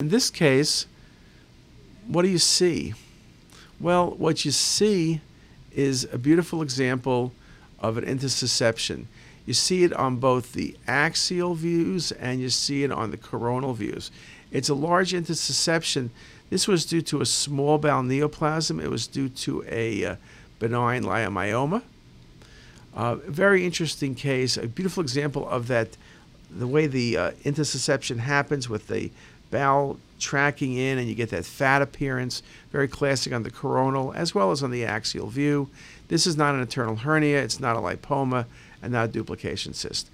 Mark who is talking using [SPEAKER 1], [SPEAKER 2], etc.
[SPEAKER 1] In this case, what do you see? Well, what you see is a beautiful example of an intussusception. You see it on both the axial views and you see it on the coronal views. It's a large intussusception. This was due to a small bowel neoplasm. It was due to a uh, benign leiomyoma. Uh, very interesting case, a beautiful example of that, the way the uh, intussusception happens with the bowel tracking in and you get that fat appearance, very classic on the coronal as well as on the axial view. This is not an internal hernia, it's not a lipoma, and not a duplication cyst.